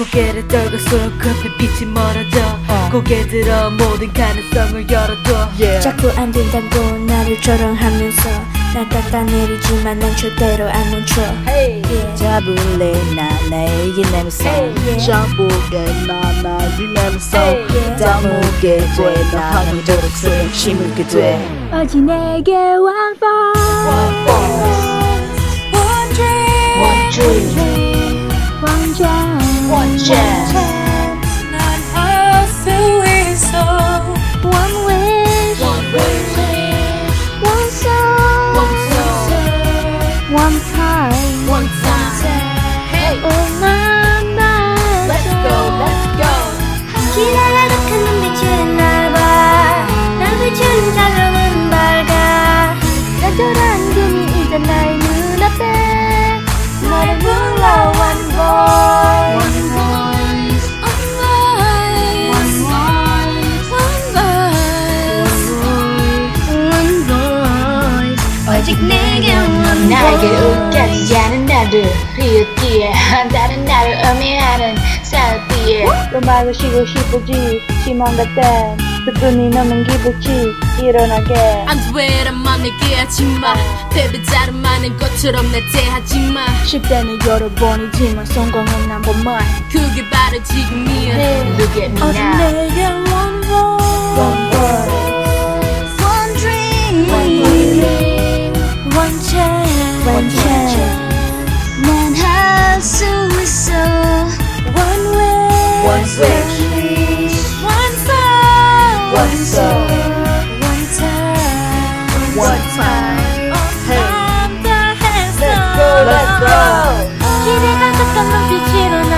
고개를 떨고서 급히 빛이 멀어져 어. 고개 들어 모든 가능성을 열어둬 yeah. 자꾸 안 된다고 나를 조롱하면서 날 깎아내리지만 난 절대로 안 멈춰 yeah. 잡을래 나 나에게 내면서 yeah. 잡을게 나 나에게 내면서 yeah. 다무게 돼나 하늘도록 새 심을게 돼 오직 내게 voice One chair. 오직 내게 one 나에게 웃겨지 않은 나를 비웃기에 다른 나를 의미하는 사우디에. 또 말고 쉬고 싶어지? 심한 같은 그뿐이 너는 기쁘지. 일어나게. 안 되란만 내게 하지마 패배자를 많은 것처럼 날 대하지마. 쉴 때는 여러 번이지만 성공은 한 번만 그게 바로 지금이야. Look at me 오직 now 내게 one voice One wish one soul, One soul one time, One time Hey 다 했어. Let's go Let's go 기대 가득한 눈빛으로